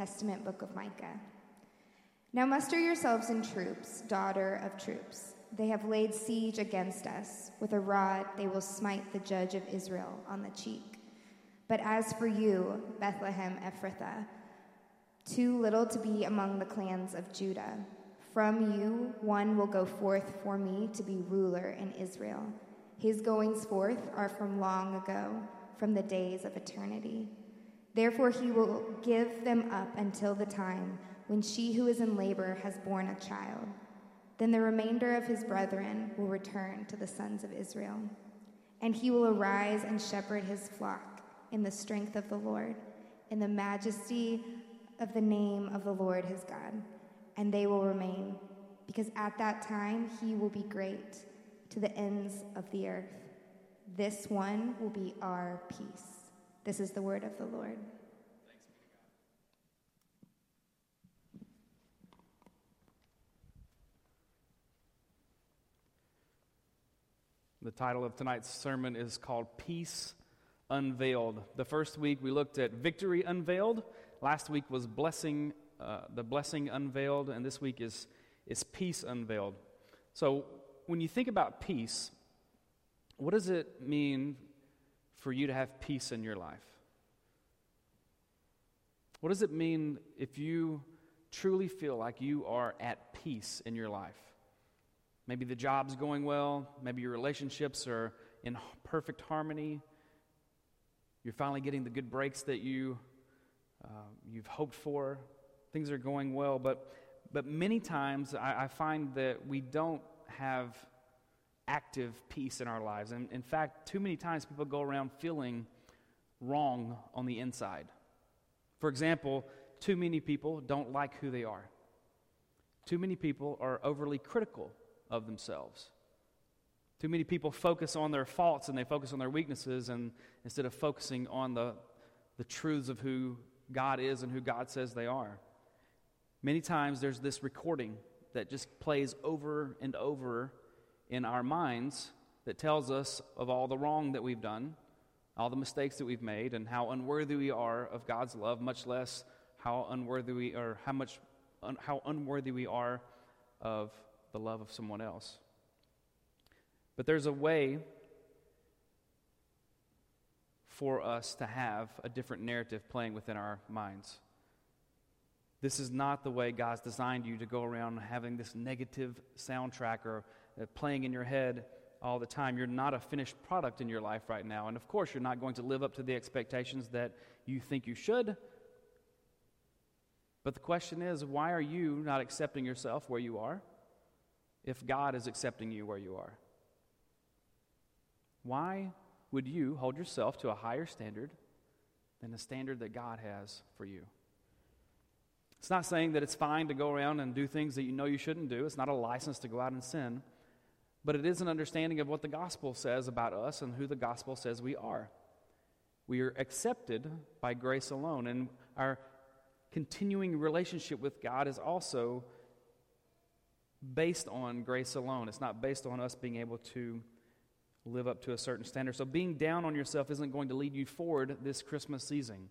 Testament book of Micah. Now muster yourselves in troops, daughter of troops. They have laid siege against us. With a rod they will smite the judge of Israel on the cheek. But as for you, Bethlehem Ephrathah, too little to be among the clans of Judah, from you one will go forth for me to be ruler in Israel. His goings forth are from long ago, from the days of eternity. Therefore, he will give them up until the time when she who is in labor has borne a child. Then the remainder of his brethren will return to the sons of Israel. And he will arise and shepherd his flock in the strength of the Lord, in the majesty of the name of the Lord his God. And they will remain, because at that time he will be great to the ends of the earth. This one will be our peace. This is the word of the Lord. The title of tonight's sermon is called Peace Unveiled. The first week we looked at victory unveiled. Last week was blessing, uh, the blessing unveiled, and this week is, is peace unveiled. So when you think about peace, what does it mean for you to have peace in your life? What does it mean if you truly feel like you are at peace in your life? Maybe the job's going well, maybe your relationships are in perfect harmony. You're finally getting the good breaks that you uh, you've hoped for. Things are going well, but but many times I, I find that we don't have active peace in our lives. And in fact, too many times people go around feeling wrong on the inside. For example, too many people don't like who they are. Too many people are overly critical of themselves. Too many people focus on their faults and they focus on their weaknesses and instead of focusing on the, the truths of who God is and who God says they are. Many times there's this recording that just plays over and over in our minds that tells us of all the wrong that we've done, all the mistakes that we've made, and how unworthy we are of God's love, much less how unworthy we are, how much un, how unworthy we are of the love of someone else. But there's a way for us to have a different narrative playing within our minds. This is not the way God's designed you to go around having this negative soundtrack or Uh, playing in your head all the time. You're not a finished product in your life right now. And of course, you're not going to live up to the expectations that you think you should. But the question is why are you not accepting yourself where you are if God is accepting you where you are? Why would you hold yourself to a higher standard than the standard that God has for you? It's not saying that it's fine to go around and do things that you know you shouldn't do. It's not a license to go out and sin but it is an understanding of what the gospel says about us and who the gospel says we are. We are accepted by grace alone, and our continuing relationship with God is also based on grace alone. It's not based on us being able to live up to a certain standard. So, being down on yourself isn't going to lead you forward this Christmas season.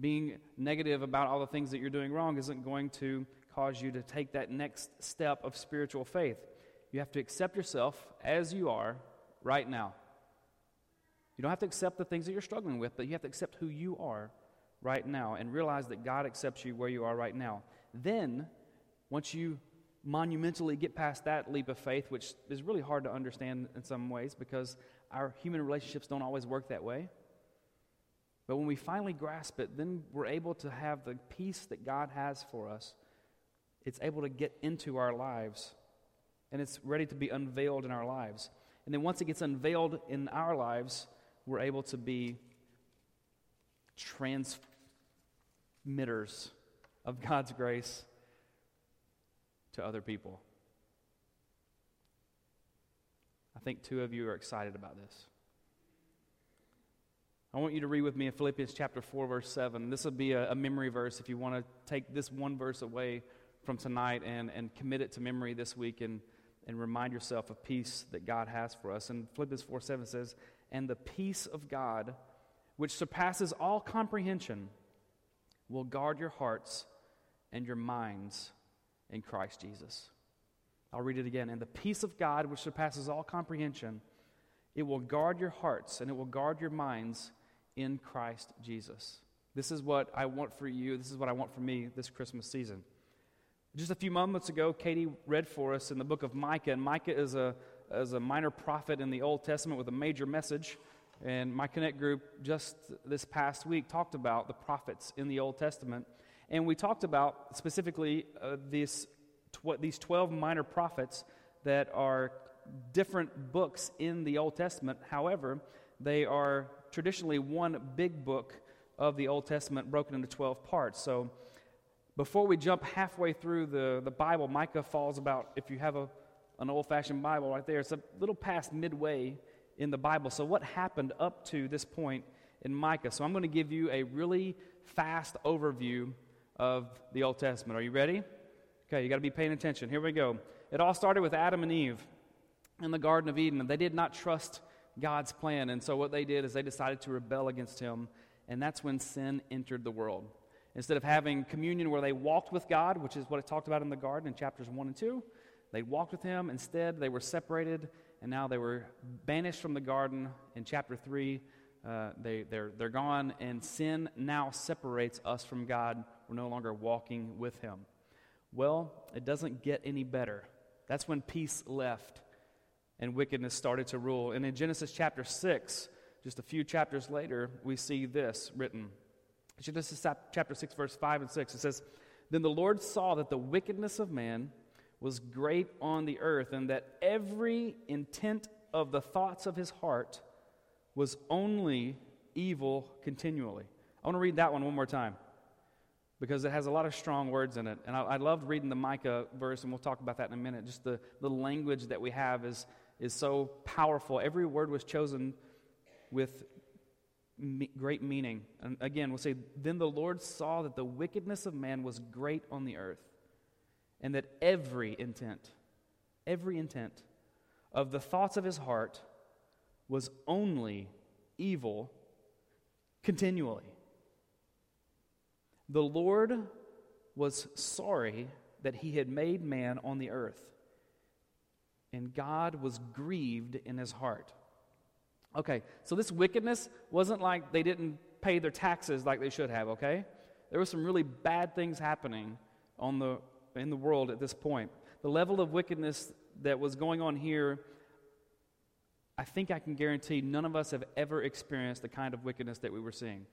Being negative about all the things that you're doing wrong isn't going to cause you to take that next step of spiritual faith. You have to accept yourself as you are right now. You don't have to accept the things that you're struggling with, but you have to accept who you are right now and realize that God accepts you where you are right now. Then, once you monumentally get past that leap of faith, which is really hard to understand in some ways because our human relationships don't always work that way. But when we finally grasp it, then we're able to have the peace that God has for us. It's able to get into our lives and it's ready to be unveiled in our lives. And then once it gets unveiled in our lives, we're able to be transmitters of God's grace to other people. I think two of you are excited about this. I want you to read with me in Philippians chapter 4, verse 7. This will be a, a memory verse if you want to take this one verse away from tonight and, and commit it to memory this week and, and remind yourself of peace that God has for us. And Philippians 4 7 says, And the peace of God, which surpasses all comprehension, will guard your hearts and your minds in Christ Jesus. I'll read it again. And the peace of God, which surpasses all comprehension, it will guard your hearts and it will guard your minds in Christ Jesus. This is what I want for you. This is what I want for me this Christmas season. Just a few moments ago, Katie read for us in the book of Micah, and Micah is a, is a minor prophet in the Old Testament with a major message. And my Connect group just this past week talked about the prophets in the Old Testament. And we talked about specifically uh, this, tw- these 12 minor prophets that are different books in the Old Testament. However, they are traditionally one big book of the Old Testament broken into 12 parts. So before we jump halfway through the, the Bible, Micah falls about, if you have a, an old fashioned Bible right there, it's a little past midway in the Bible. So, what happened up to this point in Micah? So, I'm going to give you a really fast overview of the Old Testament. Are you ready? Okay, you got to be paying attention. Here we go. It all started with Adam and Eve in the Garden of Eden. And they did not trust God's plan. And so what they did is they decided to rebel against him. And that's when sin entered the world. Instead of having communion where they walked with God, which is what it talked about in the garden in chapters 1 and 2, they walked with him. Instead, they were separated, and now they were banished from the garden. In chapter 3, uh, they, they're, they're gone, and sin now separates us from God. We're no longer walking with him. Well, it doesn't get any better. That's when peace left and wickedness started to rule. And in Genesis chapter 6, just a few chapters later, we see this written. Genesis chapter 6, verse 5 and 6. It says, Then the Lord saw that the wickedness of man was great on the earth, and that every intent of the thoughts of his heart was only evil continually. I want to read that one one more time because it has a lot of strong words in it. And I, I loved reading the Micah verse, and we'll talk about that in a minute. Just the, the language that we have is is so powerful. Every word was chosen with great meaning. And again, we'll say, Then the Lord saw that the wickedness of man was great on the earth, and that every intent, every intent of the thoughts of his heart was only evil continually. The Lord was sorry that he had made man on the earth and God was grieved in his heart. Okay, so this wickedness wasn't like they didn't pay their taxes like they should have, okay? There were some really bad things happening on the, in the world at this point. The level of wickedness that was going on here, I think I can guarantee none of us have ever experienced the kind of wickedness that we were seeing.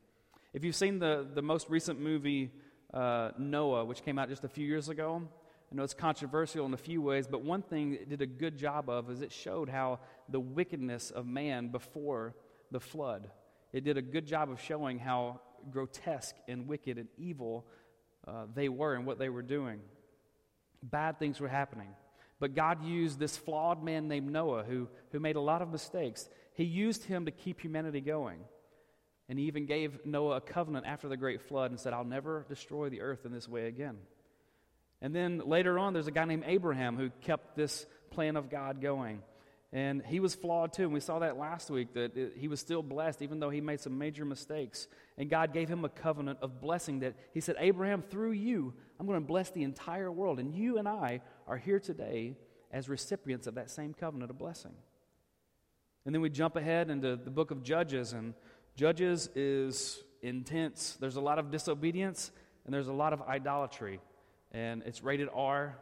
If you've seen the, the most recent movie, uh, Noah, which came out just a few years ago, Know it's controversial in a few ways, but one thing it did a good job of is it showed how the wickedness of man before the flood. It did a good job of showing how grotesque and wicked and evil uh, they were and what they were doing. Bad things were happening. But God used this flawed man named Noah who, who made a lot of mistakes. He used him to keep humanity going. And he even gave Noah a covenant after the great flood and said, I'll never destroy the earth in this way again. And then later on, there's a guy named Abraham who kept this plan of God going. And he was flawed too. And we saw that last week that it, he was still blessed, even though he made some major mistakes. And God gave him a covenant of blessing that he said, Abraham, through you, I'm going to bless the entire world. And you and I are here today as recipients of that same covenant of blessing. And then we jump ahead into the book of Judges. And Judges is intense. There's a lot of disobedience and there's a lot of idolatry and it's rated R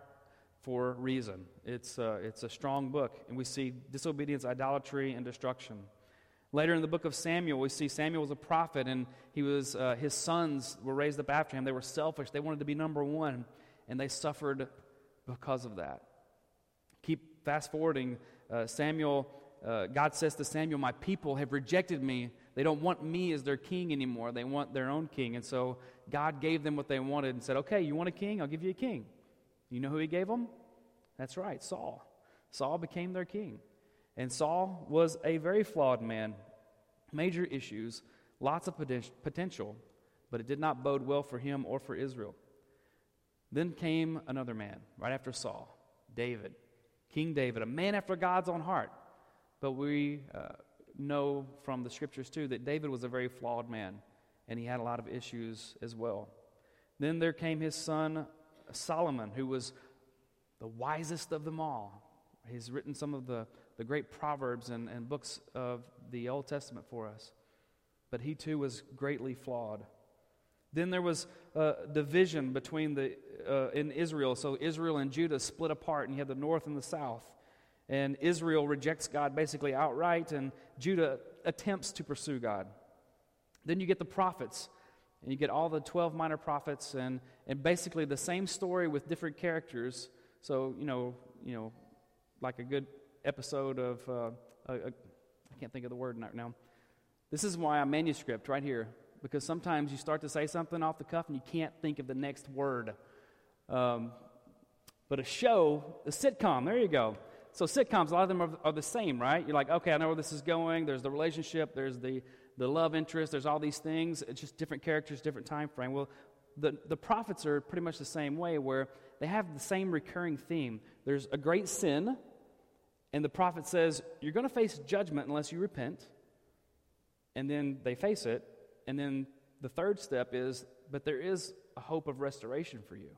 for a reason. It's, uh, it's a strong book, and we see disobedience, idolatry, and destruction. Later in the book of Samuel, we see Samuel was a prophet, and he was, uh, his sons were raised up after him. They were selfish, they wanted to be number one, and they suffered because of that. Keep fast forwarding. Uh, Samuel uh, God says to Samuel, My people have rejected me. They don't want me as their king anymore. They want their own king. And so God gave them what they wanted and said, Okay, you want a king? I'll give you a king. You know who he gave them? That's right, Saul. Saul became their king. And Saul was a very flawed man, major issues, lots of potential, but it did not bode well for him or for Israel. Then came another man right after Saul, David, King David, a man after God's own heart. But we uh, know from the scriptures too that David was a very flawed man, and he had a lot of issues as well. Then there came his son Solomon, who was the wisest of them all. He's written some of the, the great proverbs and, and books of the Old Testament for us. But he too was greatly flawed. Then there was a division between the uh, in Israel. So Israel and Judah split apart, and you had the north and the south. And Israel rejects God basically outright, and Judah attempts to pursue God. Then you get the prophets, and you get all the 12 minor prophets, and, and basically the same story with different characters. So, you know, you know like a good episode of, uh, a, a, I can't think of the word right now. This is why a manuscript right here because sometimes you start to say something off the cuff and you can't think of the next word. Um, but a show, a sitcom, there you go. So sitcoms, a lot of them are, are, the same, right? You're like, okay, I know where this is going. There's the relationship, there's the, the love interest, there's all these things. It's just different characters, different time frame. Well, the, the prophets are pretty much the same way, where they have the same recurring theme. There's a great sin, and the prophet says, You're going to face judgment unless you repent. And then they face it, and then the third step is, but there is a hope of restoration for you.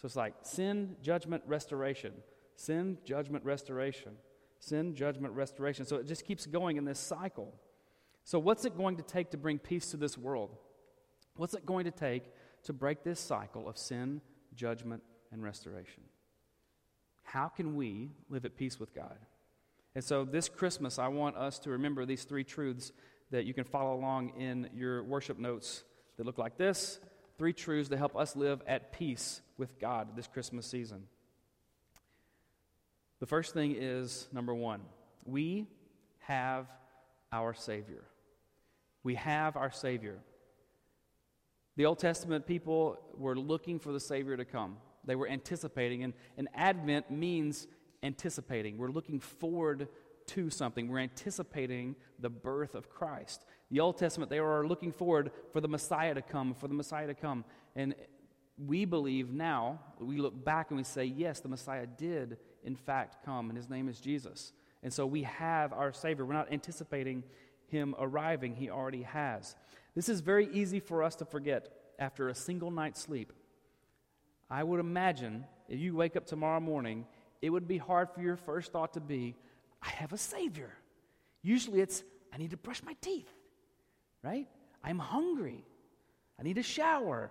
So it's like sin, judgment, restoration. Sin, judgment, restoration. Sin, judgment, restoration. So it just keeps going in this cycle. So, what's it going to take to bring peace to this world? What's it going to take to break this cycle of sin, judgment, and restoration? How can we live at peace with God? And so, this Christmas, I want us to remember these three truths that you can follow along in your worship notes that look like this three truths to help us live at peace with God this Christmas season. The first thing is number one, we have our Savior. We have our Savior. The Old Testament people were looking for the Savior to come. They were anticipating, and, and Advent means anticipating. We're looking forward to something. We're anticipating the birth of Christ. The Old Testament, they were looking forward for the Messiah to come, for the Messiah to come. And we believe now, we look back and we say, yes, the Messiah did, in fact, come, and his name is Jesus. And so we have our Savior. We're not anticipating him arriving, he already has. This is very easy for us to forget after a single night's sleep. I would imagine if you wake up tomorrow morning, it would be hard for your first thought to be, I have a Savior. Usually it's, I need to brush my teeth, right? I'm hungry. I need a shower.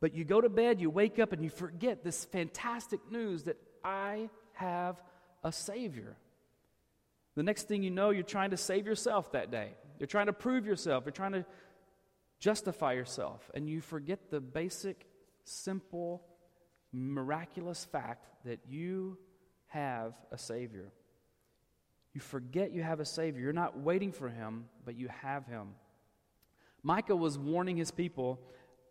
But you go to bed, you wake up, and you forget this fantastic news that I have a Savior. The next thing you know, you're trying to save yourself that day. You're trying to prove yourself. You're trying to justify yourself. And you forget the basic, simple, miraculous fact that you have a Savior. You forget you have a Savior. You're not waiting for Him, but you have Him. Micah was warning his people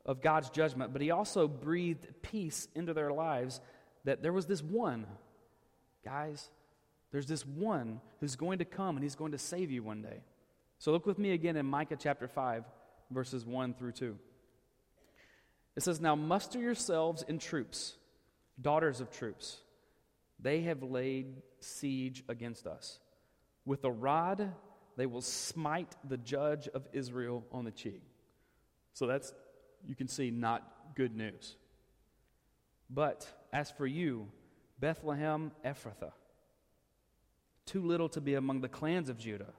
of God's judgment, but he also breathed peace into their lives that there was this one, guys, there's this one who's going to come and he's going to save you one day. So look with me again in Micah chapter 5, verses 1 through 2. It says, Now muster yourselves in troops, daughters of troops. They have laid siege against us. With a rod, they will smite the judge of Israel on the cheek. So that's, you can see, not good news. But as for you, Bethlehem Ephrathah, too little to be among the clans of Judah,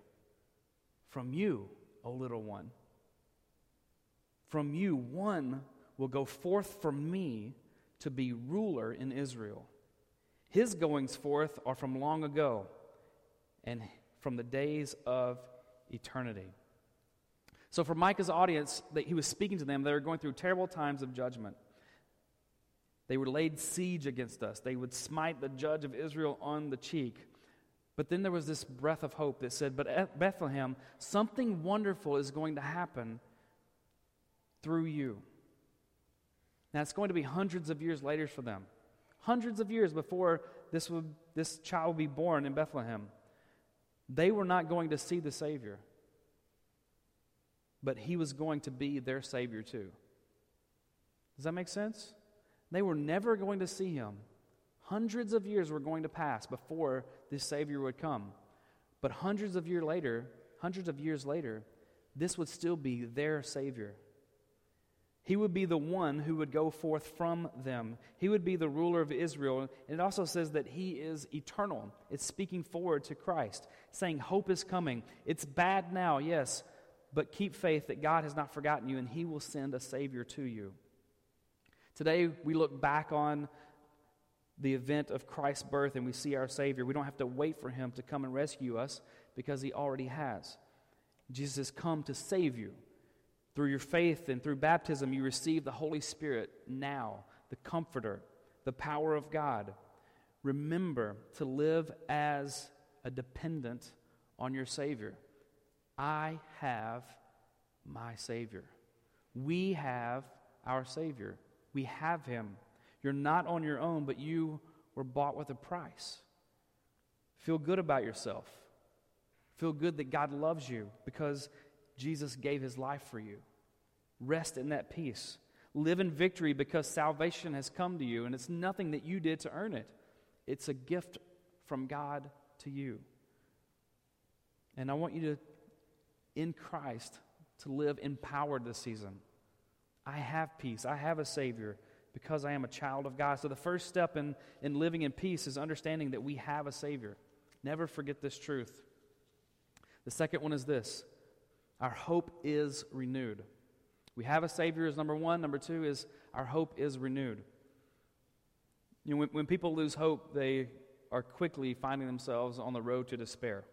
from you, O little one, from you one will go forth from me to be ruler in Israel. His goings forth are from long ago and from the days of eternity. So, for Micah's audience, that he was speaking to them, they were going through terrible times of judgment. They were laid siege against us. They would smite the judge of Israel on the cheek. But then there was this breath of hope that said, But at Bethlehem, something wonderful is going to happen through you. Now, it's going to be hundreds of years later for them. Hundreds of years before this, would, this child would be born in Bethlehem. They were not going to see the Savior, but He was going to be their Savior too. Does that make sense? They were never going to see Him. Hundreds of years were going to pass before this Savior would come. But hundreds of years later, hundreds of years later, this would still be their Savior. He would be the one who would go forth from them. He would be the ruler of Israel. And it also says that he is eternal. It's speaking forward to Christ, saying, Hope is coming. It's bad now, yes, but keep faith that God has not forgotten you and he will send a Savior to you. Today, we look back on the event of Christ's birth and we see our Savior. We don't have to wait for him to come and rescue us because he already has. Jesus has come to save you. Through your faith and through baptism, you receive the Holy Spirit now, the Comforter, the power of God. Remember to live as a dependent on your Savior. I have my Savior. We have our Savior. We have Him. You're not on your own, but you were bought with a price. Feel good about yourself. Feel good that God loves you because Jesus gave his life for you. Rest in that peace. Live in victory because salvation has come to you, and it's nothing that you did to earn it. It's a gift from God to you. And I want you to, in Christ, to live empowered this season. I have peace. I have a Savior because I am a child of God. So the first step in, in living in peace is understanding that we have a Savior. Never forget this truth. The second one is this our hope is renewed. We have a Savior, is number one. Number two is our hope is renewed. You know, when, when people lose hope, they are quickly finding themselves on the road to despair.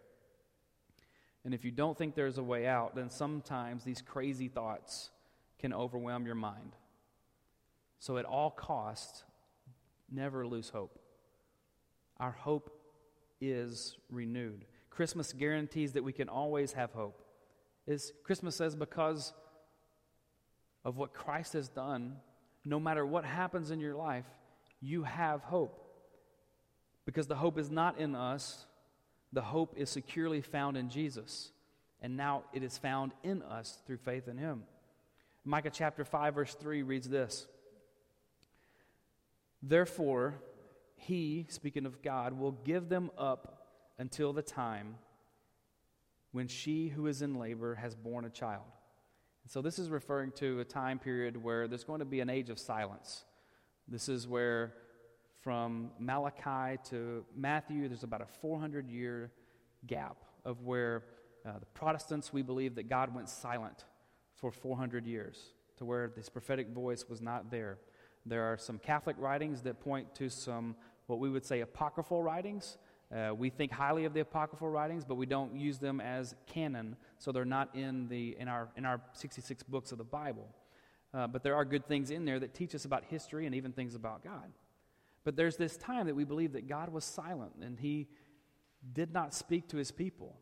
And if you don't think there's a way out, then sometimes these crazy thoughts can overwhelm your mind. So, at all costs, never lose hope. Our hope is renewed. Christmas guarantees that we can always have hope. Is Christmas says because of what Christ has done, no matter what happens in your life, you have hope. Because the hope is not in us, the hope is securely found in Jesus. And now it is found in us through faith in Him. Micah chapter 5, verse 3 reads this Therefore, He, speaking of God, will give them up until the time when she who is in labor has borne a child. And so this is referring to a time period where there's going to be an age of silence. This is where from Malachi to Matthew, there's about a 400 year gap of where uh, the Protestants, we believe that God went silent for 400 years, to where this prophetic voice was not there. There are some Catholic writings that point to some, what we would say, apocryphal writings uh, we think highly of the apocryphal writings, but we don't use them as canon, so they're not in, the, in, our, in our 66 books of the Bible. Uh, but there are good things in there that teach us about history and even things about God. But there's this time that we believe that God was silent and he did not speak to his people.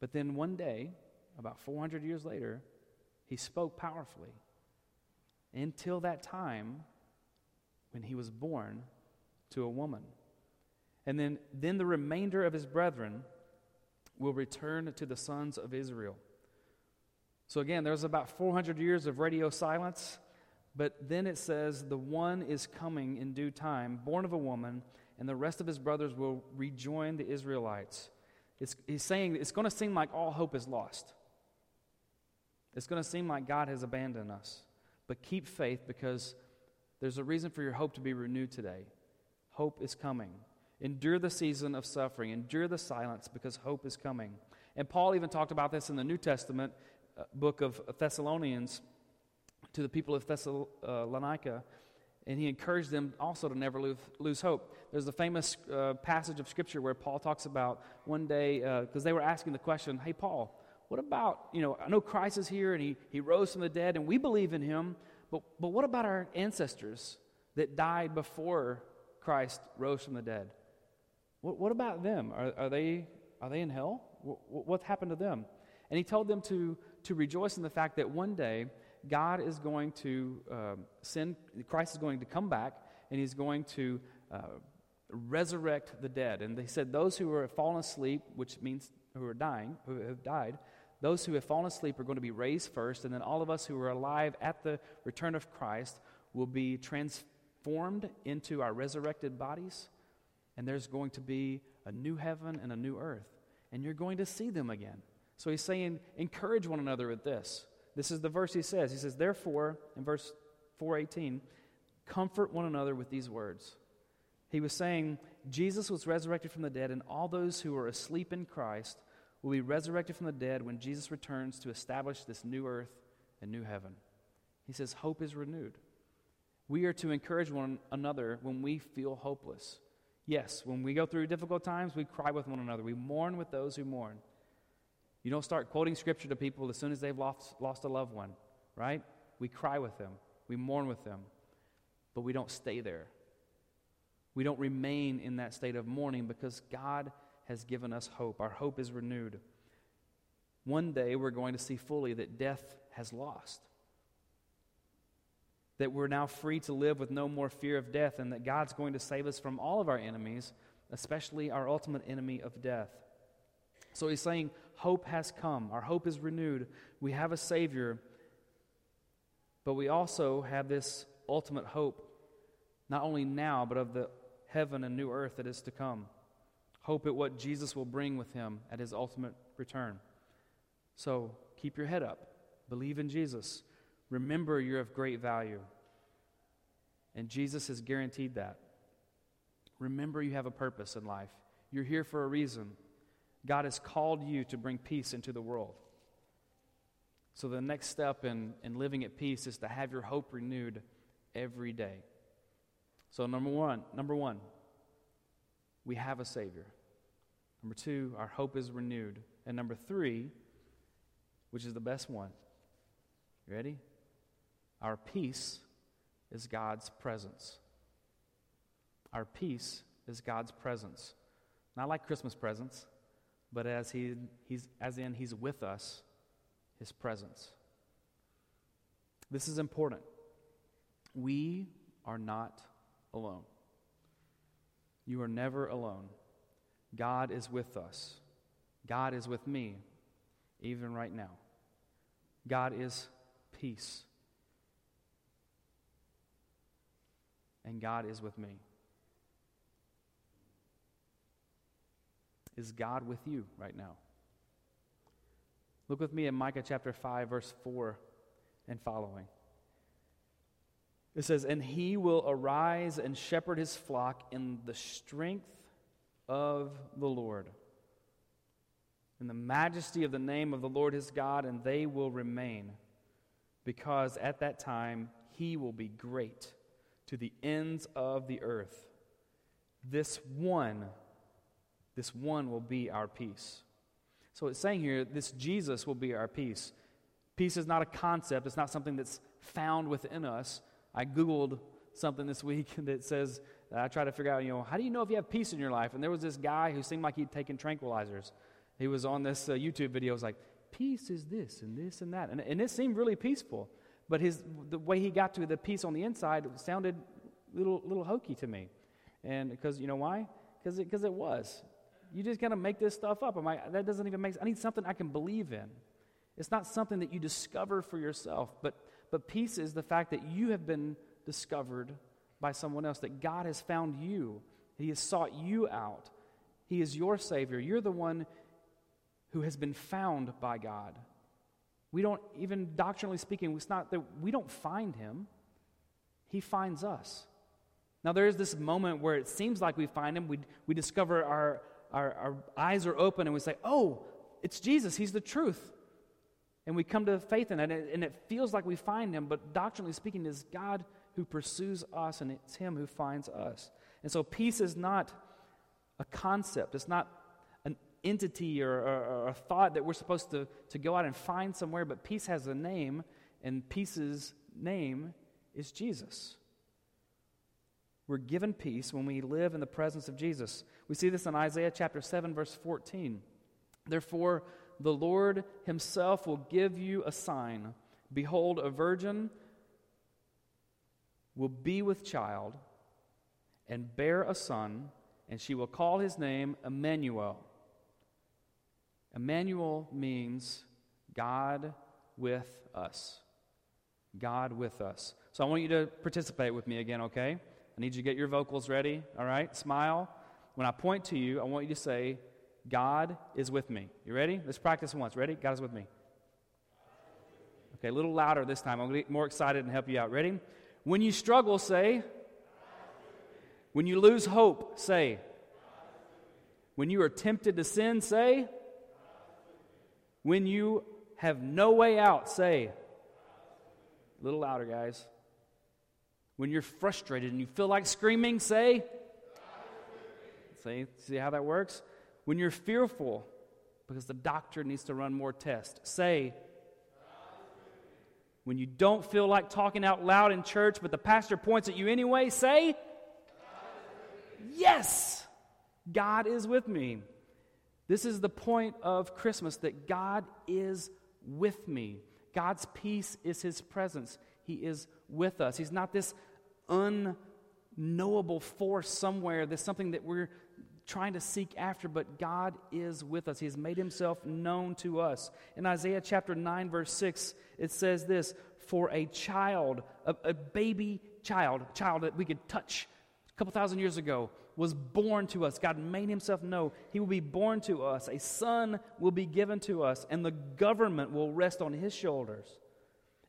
But then one day, about 400 years later, he spoke powerfully. Until that time when he was born to a woman. And then, then the remainder of his brethren will return to the sons of Israel. So again, there's about 400 years of radio silence, but then it says, The one is coming in due time, born of a woman, and the rest of his brothers will rejoin the Israelites. It's, he's saying it's going to seem like all hope is lost. It's going to seem like God has abandoned us. But keep faith because there's a reason for your hope to be renewed today. Hope is coming. Endure the season of suffering, endure the silence because hope is coming. And Paul even talked about this in the New Testament uh, book of Thessalonians to the people of Thessalonica, and he encouraged them also to never lose, lose hope. There's a famous uh, passage of Scripture where Paul talks about one day, because uh, they were asking the question, Hey, Paul, what about, you know, I know Christ is here and he, he rose from the dead and we believe in him, but, but what about our ancestors that died before Christ rose from the dead? What, what about them? Are, are, they, are they in hell? What, what's happened to them? And he told them to, to rejoice in the fact that one day God is going to uh, send, Christ is going to come back and he's going to uh, resurrect the dead. And they said, Those who are fallen asleep, which means who are dying, who have died, those who have fallen asleep are going to be raised first, and then all of us who are alive at the return of Christ will be transformed into our resurrected bodies, and there's going to be a new heaven and a new earth, and you're going to see them again. So he's saying, encourage one another with this. This is the verse he says. He says, Therefore, in verse 418, comfort one another with these words. He was saying, Jesus was resurrected from the dead, and all those who are asleep in Christ will be resurrected from the dead when Jesus returns to establish this new earth and new heaven. He says, Hope is renewed. We are to encourage one another when we feel hopeless. Yes, when we go through difficult times, we cry with one another. We mourn with those who mourn. You don't start quoting scripture to people as soon as they've lost, lost a loved one, right? We cry with them, we mourn with them, but we don't stay there. We don't remain in that state of mourning because God has given us hope. Our hope is renewed. One day we're going to see fully that death has lost. That we're now free to live with no more fear of death, and that God's going to save us from all of our enemies, especially our ultimate enemy of death. So he's saying, hope has come. Our hope is renewed. We have a Savior, but we also have this ultimate hope, not only now, but of the heaven and new earth that is to come. Hope at what Jesus will bring with him at his ultimate return. So keep your head up. Believe in Jesus. Remember you're of great value. And Jesus has guaranteed that. Remember you have a purpose in life. You're here for a reason. God has called you to bring peace into the world. So, the next step in, in living at peace is to have your hope renewed every day. So, number one, number one, we have a Savior. Number two, our hope is renewed. And number three, which is the best one, you ready? Our peace is God's presence. Our peace is God's presence. Not like Christmas presents but as, he, he's, as in He's with us, His presence. This is important. We are not alone. You are never alone. God is with us. God is with me, even right now. God is peace. And God is with me. Is God with you right now? Look with me in Micah chapter 5, verse 4 and following. It says, And he will arise and shepherd his flock in the strength of the Lord, in the majesty of the name of the Lord his God, and they will remain, because at that time he will be great to the ends of the earth. This one this one will be our peace. So it's saying here, this Jesus will be our peace. Peace is not a concept, it's not something that's found within us. I Googled something this week that says, I try to figure out, you know, how do you know if you have peace in your life? And there was this guy who seemed like he'd taken tranquilizers. He was on this uh, YouTube video, it was like, peace is this and this and that. And, and it seemed really peaceful. But his, the way he got to the peace on the inside sounded little, little hokey to me. And because, you know why? Because it, cause it was. You just kind of make this stuff up. I'm like, that doesn't even make sense. I need something I can believe in. It's not something that you discover for yourself, but, but peace is the fact that you have been discovered by someone else, that God has found you, He has sought you out. He is your Savior. You're the one who has been found by God. We don't, even doctrinally speaking, it's not that we don't find Him, He finds us. Now, there is this moment where it seems like we find Him, we, we discover our our, our eyes are open and we say, oh, it's Jesus, He's the truth. And we come to faith in it, and it feels like we find Him, but doctrinally speaking, is God who pursues us, and it's Him who finds us. And so peace is not a concept, it's not an entity or, or, or a thought that we're supposed to, to go out and find somewhere, but peace has a name, and peace's name is Jesus. We're given peace when we live in the presence of Jesus. We see this in Isaiah chapter 7, verse 14. Therefore, the Lord himself will give you a sign. Behold, a virgin will be with child and bear a son, and she will call his name Emmanuel. Emmanuel means God with us. God with us. So I want you to participate with me again, okay? I need you to get your vocals ready, all right? Smile. When I point to you, I want you to say, God is with me. You ready? Let's practice once. Ready? God is with me. Okay, a little louder this time. I'm going to get more excited and help you out. Ready? When you struggle, say. When you lose hope, say. When you are tempted to sin, say. When you have no way out, say. A little louder, guys. When you're frustrated and you feel like screaming, say. See, see how that works? When you're fearful because the doctor needs to run more tests, say. When you don't feel like talking out loud in church, but the pastor points at you anyway, say. Yes, God is with me. This is the point of Christmas that God is with me. God's peace is his presence. He is with us. He's not this unknowable force somewhere, there's something that we're trying to seek after, but God is with us. He has made himself known to us. In Isaiah chapter 9, verse 6, it says this For a child, a, a baby child, a child that we could touch a couple thousand years ago, was born to us. God made himself know. He will be born to us. A son will be given to us, and the government will rest on his shoulders.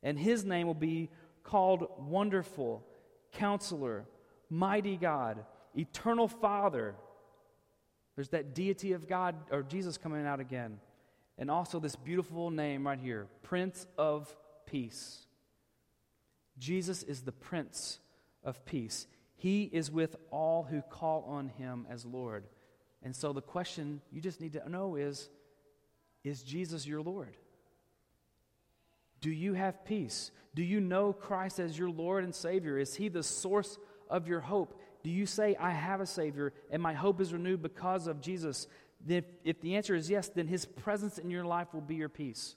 And his name will be called Wonderful, Counselor, Mighty God, Eternal Father. There's that deity of God or Jesus coming out again. And also this beautiful name right here Prince of Peace. Jesus is the Prince of Peace. He is with all who call on him as Lord. And so the question you just need to know is Is Jesus your Lord? Do you have peace? Do you know Christ as your Lord and Savior? Is He the source of your hope? Do you say, I have a Savior and my hope is renewed because of Jesus? If, if the answer is yes, then His presence in your life will be your peace.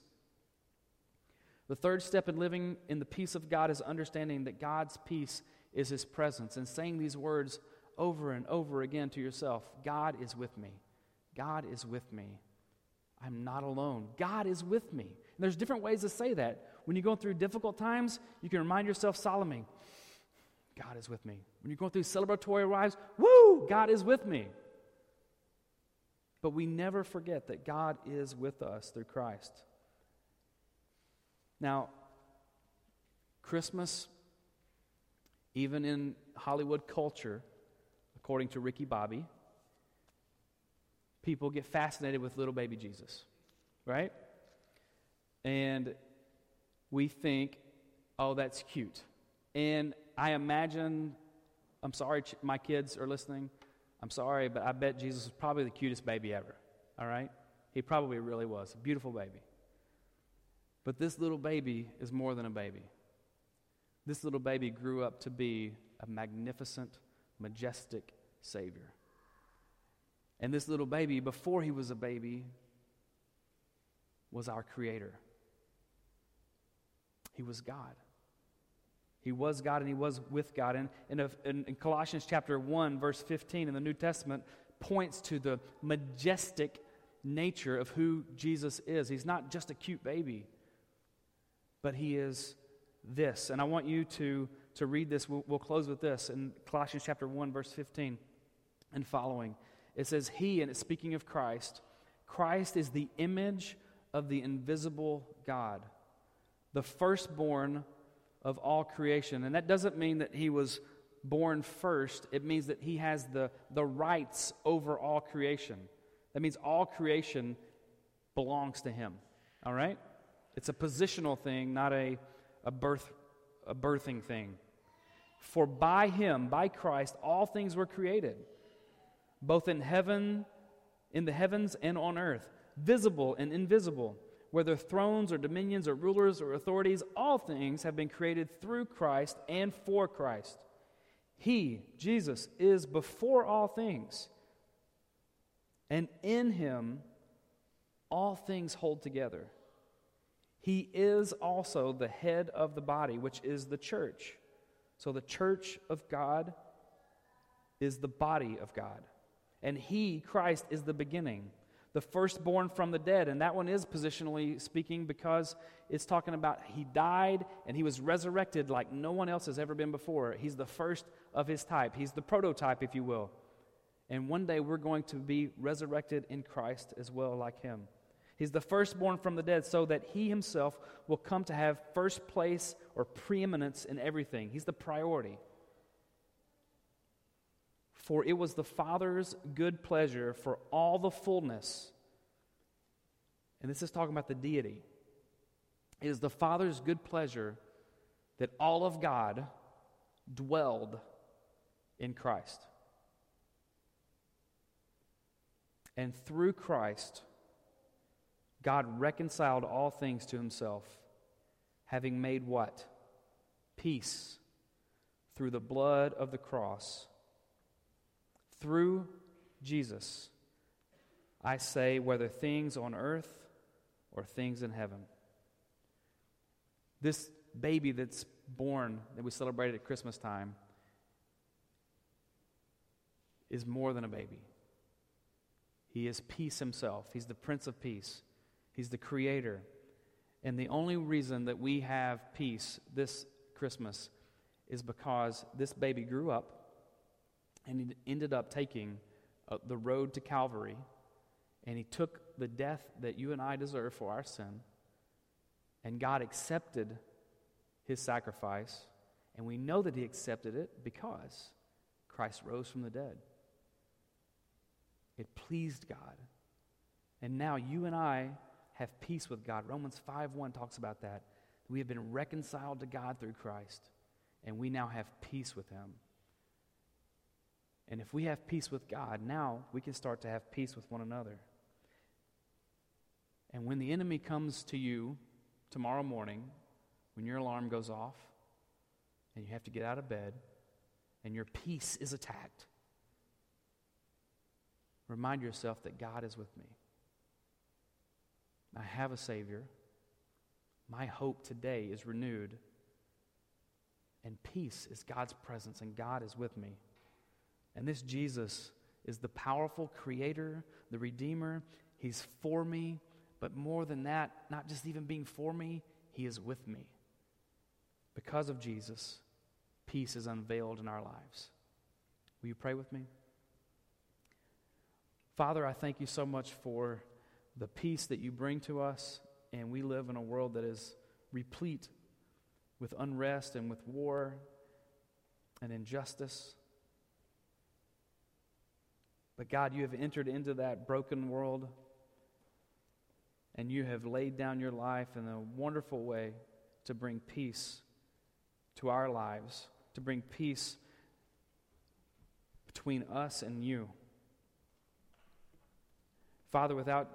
The third step in living in the peace of God is understanding that God's peace is his presence and saying these words over and over again to yourself God is with me. God is with me. I'm not alone. God is with me. And there's different ways to say that. When you're going through difficult times, you can remind yourself solemnly, God is with me. When you're going through celebratory arrives, woo, God is with me. But we never forget that God is with us through Christ. Now, Christmas even in Hollywood culture, according to Ricky Bobby, people get fascinated with little baby Jesus, right? And we think, oh, that's cute. And I imagine, I'm sorry, my kids are listening. I'm sorry, but I bet Jesus was probably the cutest baby ever, all right? He probably really was. A beautiful baby. But this little baby is more than a baby. This little baby grew up to be a magnificent, majestic Savior. And this little baby, before he was a baby, was our Creator. He was God. He was God and he was with God. And in, in, in, Colossians chapter 1, verse 15 in the New Testament, points to the majestic nature of who Jesus is. He's not just a cute baby, but he is this. And I want you to, to read this. We'll, we'll close with this in Colossians chapter 1, verse 15 and following. It says, He, and it's speaking of Christ, Christ is the image of the invisible God, the firstborn of all creation. And that doesn't mean that he was born first, it means that he has the, the rights over all creation. That means all creation belongs to him. All right? It's a positional thing, not a a birth a birthing thing. For by him, by Christ, all things were created, both in heaven, in the heavens and on earth, visible and invisible, whether thrones or dominions or rulers or authorities, all things have been created through Christ and for Christ. He, Jesus, is before all things. And in him, all things hold together. He is also the head of the body, which is the church. So the church of God is the body of God. And he, Christ, is the beginning, the firstborn from the dead. And that one is positionally speaking because it's talking about he died and he was resurrected like no one else has ever been before. He's the first of his type, he's the prototype, if you will. And one day we're going to be resurrected in Christ as well, like him. He's the firstborn from the dead, so that he himself will come to have first place or preeminence in everything. He's the priority. For it was the Father's good pleasure for all the fullness, and this is talking about the deity. It is the Father's good pleasure that all of God dwelled in Christ. And through Christ, God reconciled all things to himself, having made what? Peace through the blood of the cross through Jesus, I say, whether things on earth or things in heaven. This baby that's born that we celebrated at Christmas time is more than a baby. He is peace himself. He's the Prince of Peace. He's the Creator. And the only reason that we have peace this Christmas is because this baby grew up and he ended up taking uh, the road to Calvary, and he took the death that you and I deserve for our sin, and God accepted his sacrifice, and we know that he accepted it because Christ rose from the dead. It pleased God. And now you and I have peace with God. Romans 5:1 talks about that. We have been reconciled to God through Christ, and we now have peace with him. And if we have peace with God, now we can start to have peace with one another. And when the enemy comes to you tomorrow morning, when your alarm goes off and you have to get out of bed and your peace is attacked, remind yourself that God is with me. I have a Savior. My hope today is renewed. And peace is God's presence, and God is with me. And this Jesus is the powerful creator, the redeemer. He's for me, but more than that, not just even being for me, he is with me. Because of Jesus, peace is unveiled in our lives. Will you pray with me? Father, I thank you so much for the peace that you bring to us, and we live in a world that is replete with unrest and with war and injustice. But God, you have entered into that broken world and you have laid down your life in a wonderful way to bring peace to our lives, to bring peace between us and you. Father, without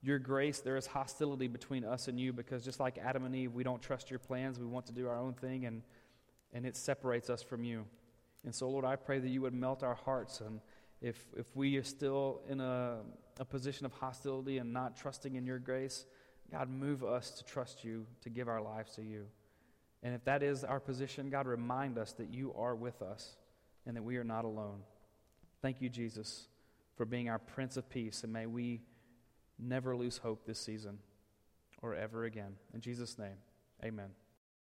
your grace, there is hostility between us and you because just like Adam and Eve, we don't trust your plans. We want to do our own thing, and, and it separates us from you. And so, Lord, I pray that you would melt our hearts and if, if we are still in a, a position of hostility and not trusting in your grace, God, move us to trust you, to give our lives to you. And if that is our position, God, remind us that you are with us and that we are not alone. Thank you, Jesus, for being our Prince of Peace, and may we never lose hope this season or ever again. In Jesus' name, amen.